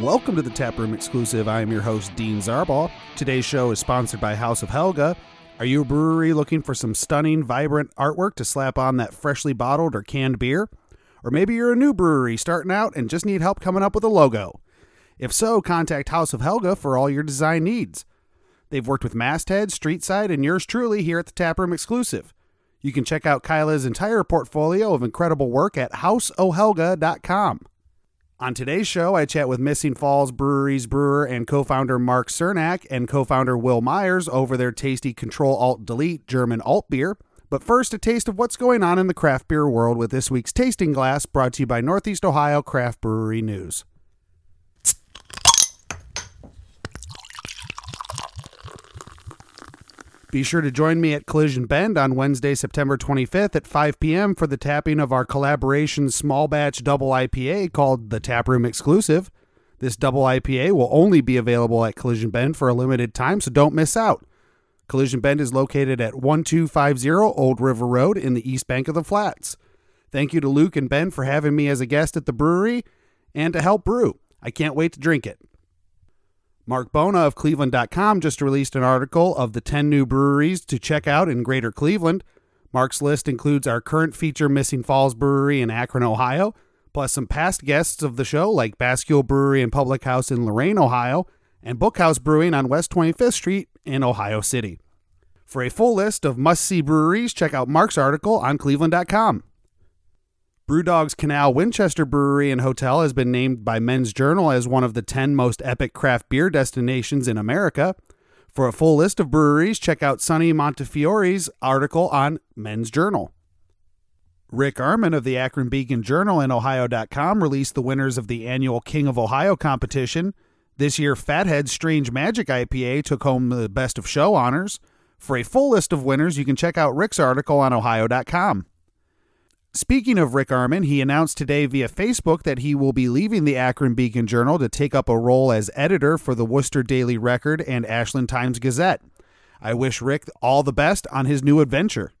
welcome to the Taproom Exclusive. I am your host, Dean Zarbaugh. Today's show is sponsored by House of Helga. Are you a brewery looking for some stunning, vibrant artwork to slap on that freshly bottled or canned beer? Or maybe you're a new brewery starting out and just need help coming up with a logo. If so, contact House of Helga for all your design needs. They've worked with Masthead, Streetside, and yours truly here at the Taproom Exclusive. You can check out Kyla's entire portfolio of incredible work at houseohelga.com. On today's show, I chat with Missing Falls Brewery's brewer and co founder Mark Cernak and co founder Will Myers over their tasty Control Alt Delete German alt beer. But first, a taste of what's going on in the craft beer world with this week's Tasting Glass brought to you by Northeast Ohio Craft Brewery News. Be sure to join me at Collision Bend on Wednesday, September 25th at 5 p.m. for the tapping of our collaboration small batch double IPA called the Taproom Exclusive. This double IPA will only be available at Collision Bend for a limited time, so don't miss out. Collision Bend is located at 1250 Old River Road in the East Bank of the Flats. Thank you to Luke and Ben for having me as a guest at the brewery and to help brew. I can't wait to drink it. Marc Bona of Cleveland.com just released an article of the 10 new breweries to check out in Greater Cleveland. Marc's list includes our current feature Missing Falls Brewery in Akron, Ohio, plus some past guests of the show like Bascule Brewery and Public House in Lorain, Ohio, and Bookhouse Brewing on West 25th Street in Ohio City. For a full list of must see breweries, check out Marc's article on Cleveland.com. Brewdog's Canal Winchester Brewery and Hotel has been named by Men's Journal as one of the 10 most epic craft beer destinations in America. For a full list of breweries, check out Sonny Montefiore's article on Men's Journal. Rick Armon of the Akron Beacon Journal and Ohio.com released the winners of the annual King of Ohio competition. This year, Fathead's Strange Magic IPA took home the Best of Show honors. For a full list of winners, you can check out Rick's article on Ohio.com. Speaking of Rick Armon, he announced today via Facebook that he will be leaving the Akron Beacon Journal to take up a role as editor for the Wooster Daily Record and Ashland Times Gazette. I wish Rick all the best on his new adventure.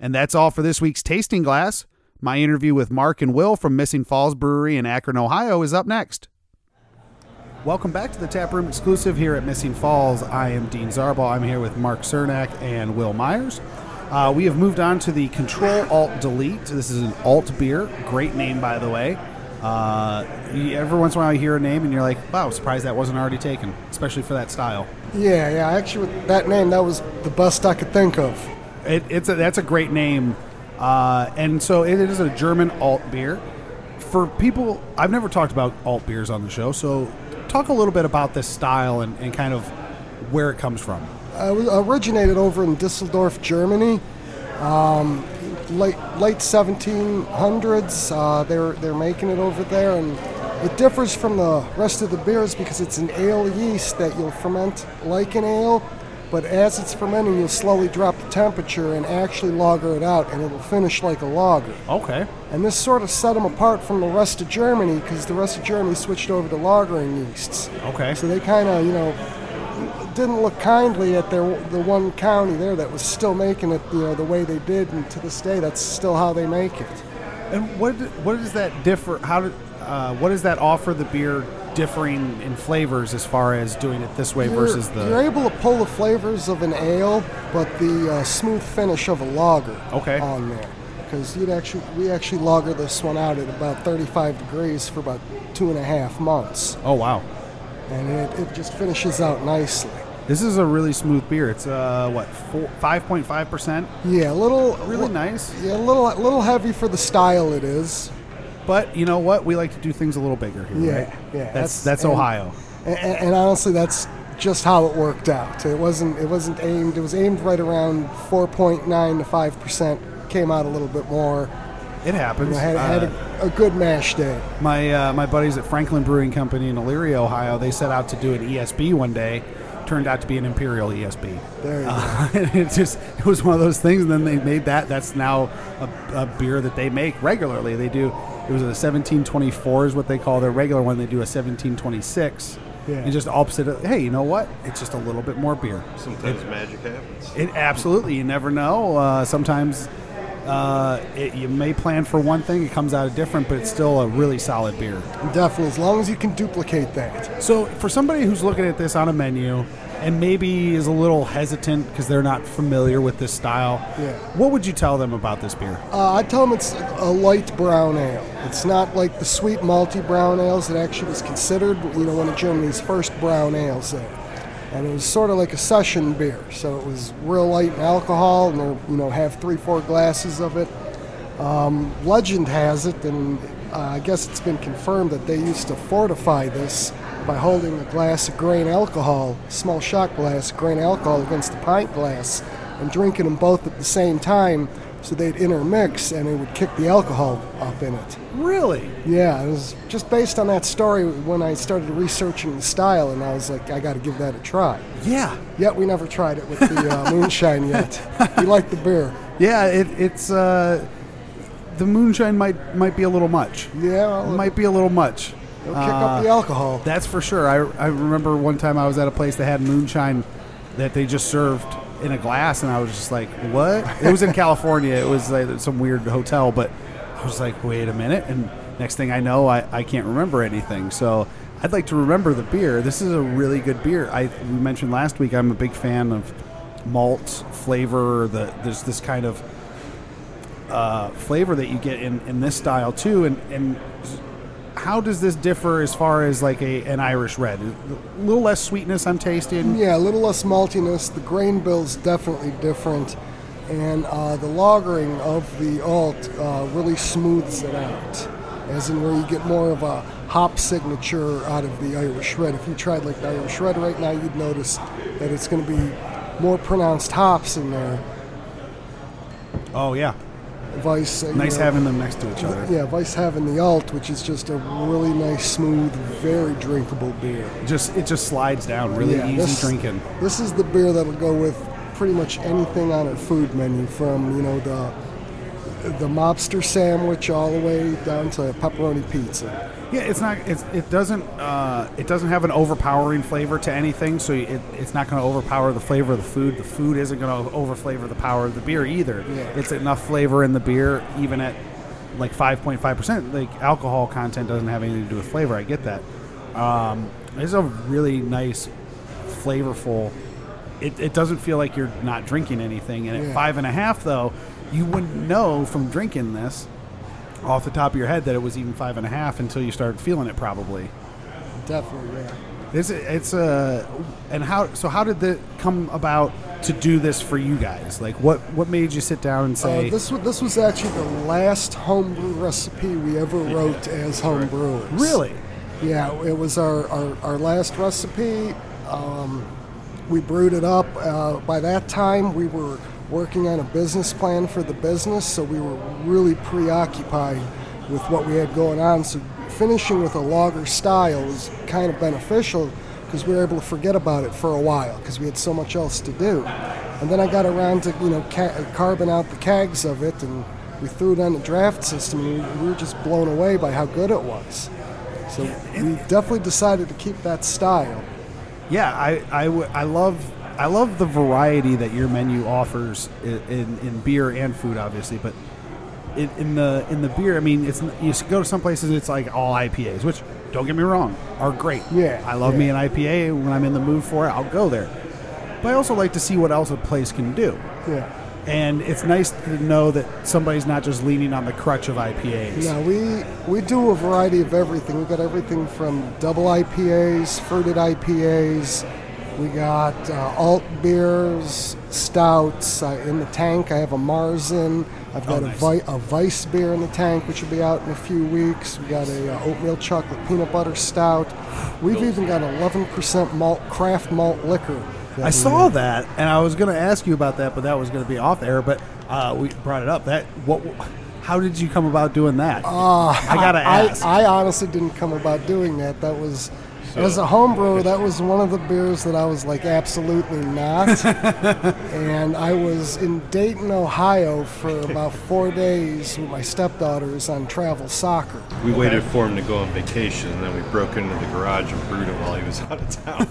And that's all for this week's Tasting Glass. My interview with Mark and Will from Missing Falls Brewery in Akron, Ohio is up next. Welcome back to the Tap Room exclusive here at Missing Falls. I am Dean Zarbaugh. I'm here with Mark Cernak and Will Myers. Uh, we have moved on to the Control Alt Delete. This is an alt beer. Great name, by the way. Uh, you, every once in a while, you hear a name and you're like, "Wow, surprised that wasn't already taken," especially for that style. Yeah, yeah. Actually, with that name, that was the best I could think of. It, it's a, that's a great name, uh, and so it is a German alt beer. For people, I've never talked about alt beers on the show, so talk a little bit about this style and, and kind of where it comes from. Uh, it originated over in Düsseldorf, Germany. Um, late late 1700s. Uh, they're they're making it over there, and it differs from the rest of the beers because it's an ale yeast that you'll ferment like an ale, but as it's fermenting, you'll slowly drop the temperature and actually lager it out, and it'll finish like a lager. Okay. And this sort of set them apart from the rest of Germany because the rest of Germany switched over to lagering yeasts. Okay. So they kind of, you know, didn't look kindly at their the one county there that was still making it, you know, the way they did, and to this day, that's still how they make it. And what what does that differ? How did uh, what does that offer the beer differing in flavors as far as doing it this way You're, versus the? you're able to pull the flavors of an ale, but the uh, smooth finish of a lager Okay. on there. Because you'd actually, we actually lager this one out at about 35 degrees for about two and a half months, oh wow, and it, it just finishes out nicely. This is a really smooth beer. It's uh what five point five percent. Yeah, a little Really nice. Yeah, a little, a little heavy for the style it is. But you know what? We like to do things a little bigger here, Yeah, right? yeah, That's that's- that's and- Ohio. And, and honestly, that's just how it worked out. It wasn't. It wasn't aimed. It was aimed right around 4.9 to 5 percent. Came out a little bit more. It happens. You know, had, had Uh, a, a good mash day. my uh, my buddies at Franklin Brewing Company in Elyria, Ohio, they set out to do an ESB one day. Turned out to be an Imperial ESB. There you go. Uh, it just it was one of those things, and then they made that. That's now a, a beer that they make regularly. They do. It was a 1724 is what they call their regular one. They do a 1726. Yeah. And just opposite. Of, hey, you know what? It's just a little bit more beer. Sometimes magic happens. It absolutely. You never know. Uh, sometimes Uh, it, you may plan for one thing, it comes out a different, but it's still a really solid beer. Definitely, as long as you can duplicate that. So, for somebody who's looking at this on a menu and maybe is a little hesitant because they're not familiar with this style, Yeah. what would you tell them about this beer? Uh, I tell them it's a light brown ale. It's not like the sweet malty brown ales that actually was considered, you know, one of Germany's first brown ales there. And it was sort of like a session beer, so it was real light in alcohol, and they'll, you know, have three, four glasses of it. Um, legend has it, and uh, I guess it's been confirmed that they used to fortify this by holding a glass of grain alcohol, small shot glass grain alcohol against the pint glass, and drinking them both at the same time, so they'd intermix and it would kick the alcohol up in it. Really? Yeah, it was just based on that story when I started researching the style, and I was like, I got to give that a try. Yeah. Yet we never tried it with the uh, moonshine yet. We like the beer. Yeah, it, it's uh, the moonshine might might be a little much. Yeah, well, Might be a little much. it'll kick up the alcohol. That's for sure. I, I remember one time I was at a place that had moonshine that they just served in a glass, and I was just like, "What?" It was in California. It was like some weird hotel, but I was like, "Wait a minute!" And next thing I know, I, I can't remember anything. So I'd like to remember the beer. This is a really good beer. I we mentioned last week. I'm a big fan of malt flavor. The there's this kind of uh, flavor that you get in, in this style too, and and how does this differ as far as like a an Irish red? A little less sweetness I'm tasting. Yeah, a little less maltiness. The grain bill's definitely different, and uh, the lagering of the alt uh, really smooths it out, as in where you get more of a hop signature out of the Irish red. If you tried like the Irish red right now, you'd notice that it's going to be more pronounced hops in there. Oh yeah, Vice, nice know, having them next to each other. Yeah, Vice having the alt, which is just a really nice, smooth, very drinkable beer. Just it just slides down really Yeah, easy this- drinking. This is the beer that'll go with pretty much anything on our food menu, from you know the the mobster sandwich all the way down to pepperoni pizza. Yeah, it's not. It's, it doesn't. Uh, it doesn't have an overpowering flavor to anything, so it, it's not going to overpower the flavor of the food. The food isn't going to overflavor the power of the beer either. Yeah. It's enough flavor in the beer, even at like five point five percent. Like alcohol content doesn't have anything to do with flavor. I get that. Um, it's a really nice, flavorful. It, it doesn't feel like you're not drinking anything. And at five and a half, though, you wouldn't know from drinking this off the top of your head that it was even five and a half until you started feeling it probably Definitely, yeah. it's it's a and how so how did that come about to do this for you guys like what what made you sit down and say Uh, this wa- this was actually the last homebrew recipe we ever wrote as homebrewers. really Yeah, it was our, our, our last recipe. Um, we brewed it up. Uh, by that time, we were working on a business plan for the business, so we were really preoccupied with what we had going on. So finishing with a lager style was kind of beneficial because we were able to forget about it for a while because we had so much else to do. And then I got around to you know ca- carving out the kegs of it, and we threw it on the draft system, and we, we were just blown away by how good it was. So we definitely decided to keep that style. yeah I, I, w- I love I love the variety that your menu offers in, in, in beer and food obviously but in, in the in the beer I mean it's you go to some places it's like all IPAs which don't get me wrong are great Yeah, I love yeah. me an IPA when I'm in the mood for it I'll go there but I also like to see what else a place can do Yeah. and it's nice to know that somebody's not just leaning on the crutch of IPAs. Yeah, we we do a variety of everything. We've got everything from double IPAs, fruited IPAs. We got uh, alt beers, stouts. Uh, in the tank, I have a Marzen. I've got Oh, a, vi- a Weiss beer in the tank, which will be out in a few weeks. We got a uh, oatmeal chocolate peanut butter stout. We've even got 11% malt craft malt liquor. I saw that, and I was going to ask you about that, but that was going to be off air. But uh, we brought it up. That what? How did you come about doing that? I gotta ask. I, I honestly didn't come about doing that. That was, as a home brewer, that was one of the beers that I was like, absolutely not. and I was in Dayton, Ohio for about four days with my stepdaughters on travel soccer. We waited for him to go on vacation, and then we broke into the garage and brewed it while he was out of town.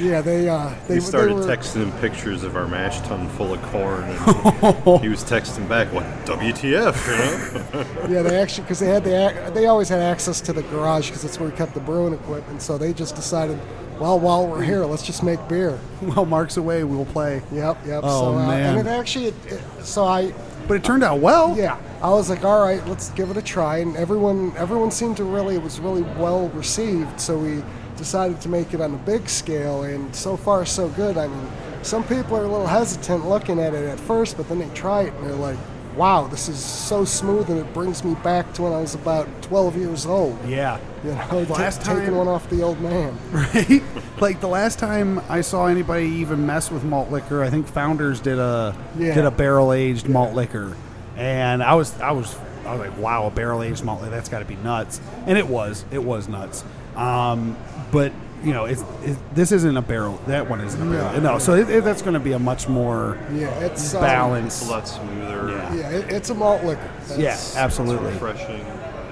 Yeah, they uh, they, We they started were, texting him pictures of our mash tun full of corn, and he was texting back, "What WTF?" You know? Yeah, they actually because they had the they always had access to the garage because that's where we kept the brewing equipment. So they just decided, well, while we're here, let's just make beer. Well, Mark's away, we'll play. Yep, yep. Oh, so, uh, man. And it actually, it, it, so I, But it turned out well. yeah, I was like, all right, let's give it a try. And everyone, everyone seemed to really, it was really well received. So we decided to make it on a big scale, and so far so good. I mean, some people are a little hesitant looking at it at first, but then they try it and they're like, wow, this is so smooth, and it brings me back to when I was about 12 years old. Yeah. You know, ta- Last taking time- one off the old man. right? Like the last time I saw anybody even mess with malt liquor, I think Founders did a Yeah. did a barrel aged malt liquor, and I was I was I was like, wow, a barrel aged malt liquor, that's got to be nuts, and it was it was nuts. Um, but you know, it's it, this isn't a barrel. That one isn't a barrel. No, so it, it, that's going to be a much more Yeah, it's um, balanced. a lot smoother. Yeah. Yeah, it, it's a malt liquor. That's- Yeah, It's absolutely. refreshing.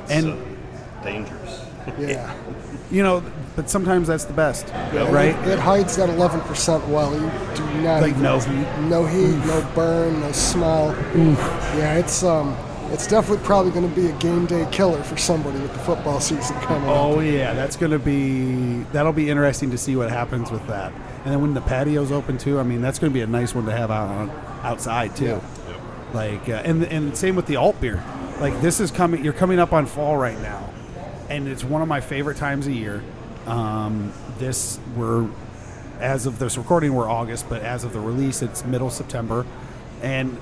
It's, And- uh, dangerous. Yeah. You know, but sometimes that's the best, right? It, it hides that 11% well. You do not Like even- no heat. no heat, no burn, no smell. Yeah, it's um, it's definitely probably going to be a game day killer for somebody with the football season coming up. Oh yeah, that's gonna be that'll be interesting to see what happens with that. And then when the patio's open too, I mean that's gonna be a nice one to have out on, outside too. Like uh, and and same with the alt beer. Like this is coming, you're coming up on fall right now, and it's one of my favorite times of year. Um, this we're as of this recording we're August, but as of the release it's middle September, and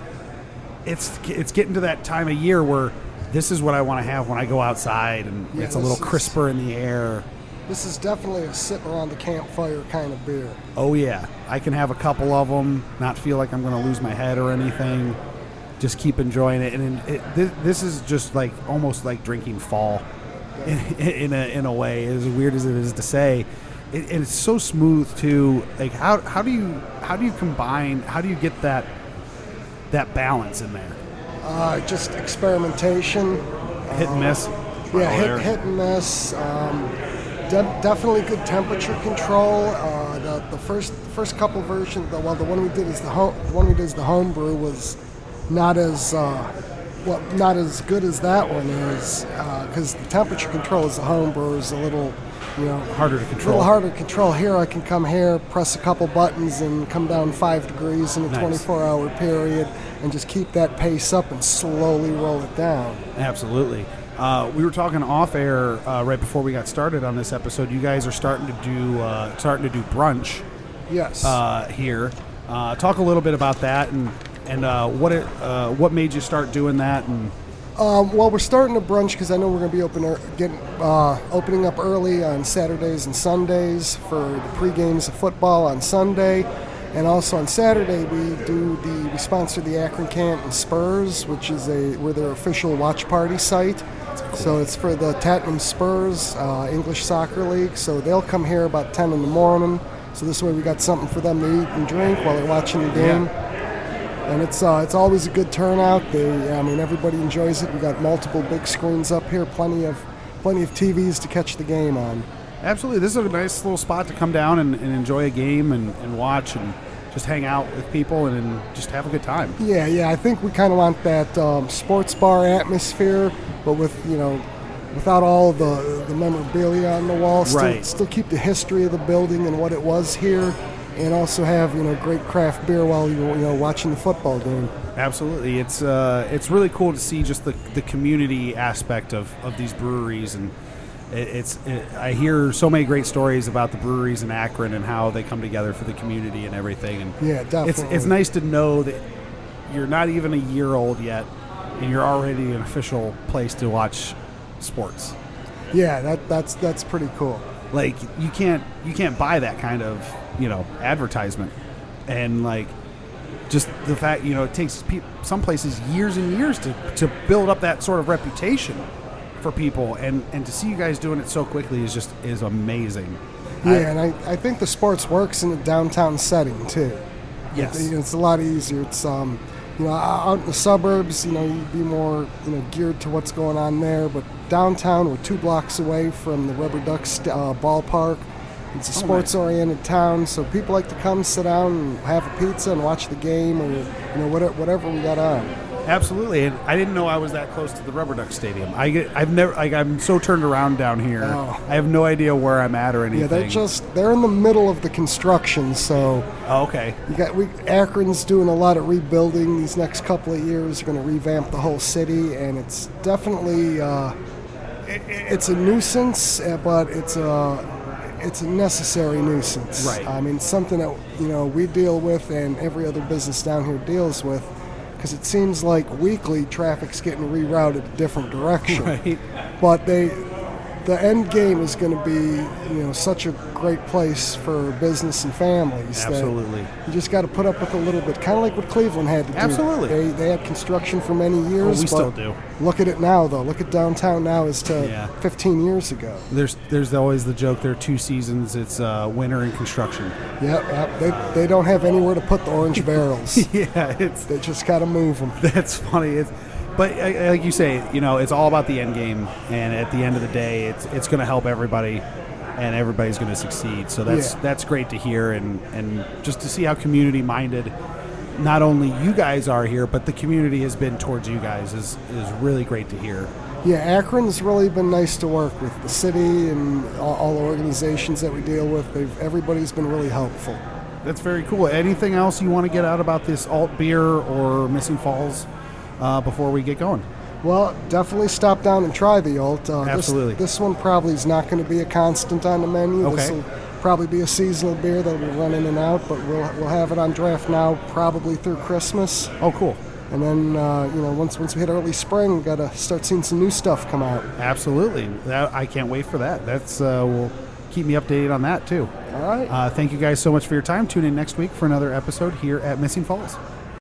it's it's getting to that time of year where this is what I want to have when I go outside, and Yeah, it's a little this is- crisper in the air. This is definitely a sit around the campfire kind of beer. Oh yeah, I can have a couple of them, not feel like I'm going to lose my head or anything. Just keep enjoying it, and it, this, this is just like almost like drinking fall, in, in a in a way. As weird as it is to say, it, and it's so smooth too. Like how how do you how do you combine? How do you get that that balance in there? Uh, just experimentation. Hit and miss. Yeah, hit, hit and miss. Um, de- definitely good temperature control. Uh, the, the first first couple versions, the, well, the one we did is the home, the one we did is the homebrew was not as uh, well, not as good as that one is because the temperature control as the homebrew is a little, you know, Harder to control. a little harder to control. Here, I can come here, press a couple buttons, and come down five degrees in a Nice. 24-hour period, and just keep that pace up and slowly roll it down. Absolutely. Uh, we were talking off air uh, right before we got started on this episode. You guys are starting to do uh, starting to do brunch Yes. uh, here. Uh, talk a little bit about that and and uh, what it uh, what made you start doing that and Um, well, we're starting a brunch because I know we're going to be open, getting, uh, opening up early on Saturdays and Sundays for the pre-games of football on Sunday, and also on Saturday we do the we sponsor the Akron Canton Spurs, which is a we're their official watch party site. So it's for the Tottenham Spurs uh, English Soccer League. So they'll come here about 10 in the morning. So this way we got something for them to eat and drink while they're watching the game and it's uh, it's always a good turnout. They, I mean, everybody enjoys it. We got multiple big screens up here, plenty of plenty of TVs to catch the game on. absolutely this is a nice little spot to come down and, and enjoy a game and, and watch and just hang out with people and, and just have a good time. Yeah, yeah. I think we kind of want that um, sports bar atmosphere, but with you know, without all the the memorabilia on the wall. Still, Right. still keep the history of the building and what it was here, and also have you know great craft beer while you're you know watching the football game. Absolutely, it's uh, it's really cool to see just the, the community aspect of, of these breweries, and it, it's it, I hear so many great stories about the breweries in Akron and how they come together for the community and everything. And Yeah, it's definitely. it's nice to know that you're not even a year old yet, and you're already an official place to watch sports. Yeah, that that's that's pretty cool. Like you can't you can't buy that kind of you know advertisement, and like just the fact you know it takes pe- some places years and years to, to build up that sort of reputation for people and and to see you guys doing it so quickly is just is amazing Yeah, I- and I, I think the sports works in a downtown setting too. yes It- it's a lot easier. It's um, you know, out in the suburbs, you know, you'd be more, you know, geared to what's going on there. But downtown, we're two blocks away from the Rubber Ducks uh, ballpark. It's a Oh, sports-oriented town, so people like to come, sit down, and have a pizza and watch the game, or you know whatever, whatever we got on. Absolutely, and I didn't know I was that close to the Rubber Duck Stadium. I get, I've never, like, I'm so turned around down here. Oh. I have no idea where I'm at or anything. Yeah, they're just they're in the middle of the construction, so Oh, okay. you got we Akron's doing a lot of rebuilding these next couple of years. They're going to revamp the whole city, and it's definitely uh, it, it's a nuisance, uh, but it's a it's a necessary nuisance. Right. I mean, something that you know we deal with, and every other business down here deals with, because it seems like weekly traffic's getting rerouted a different direction. Right. But they, the end game is going to be, you know, such a great place for business and families. Absolutely. you just got to put up with a little bit, kind of like what Cleveland had to do. Absolutely. They, they had construction for many years. we but still do. Look at it now, though. Look at downtown now as to Yeah. 15 years ago. There's, there's always the joke. There are two seasons. It's uh, winter and construction. Yep, yep. They, they don't have anywhere to put the orange barrels. yeah, it's they just got to move them. That's funny. It's, but uh, like you say, you know, it's all about the end game, and at the end of the day, it's it's going to help everybody, and everybody's going to succeed. So that's Yeah. that's great to hear, and and just to see how community minded, not only you guys are here, but the community has been towards you guys is is really great to hear. Yeah, Akron's really been nice to work with. The city and all, all the organizations that we deal with, they've everybody's been really helpful. That's very cool. Anything else you want to get out about this alt beer or Missing Falls uh, before we get going? Well, definitely stop down and try the alt. Uh, this- Absolutely. This, one probably is not going to be a constant on the menu. Okay. This will probably be a seasonal beer that will run in and out, but we'll, we'll have it on draft now probably through Christmas. Oh, cool. And then, uh, you know, once once we hit early spring, we got to start seeing some new stuff come out. Absolutely. That, I can't wait for that. That's uh, will keep me updated on that too. All right. Uh, thank you guys so much for your time. Tune in next week for another episode here at Missing Falls.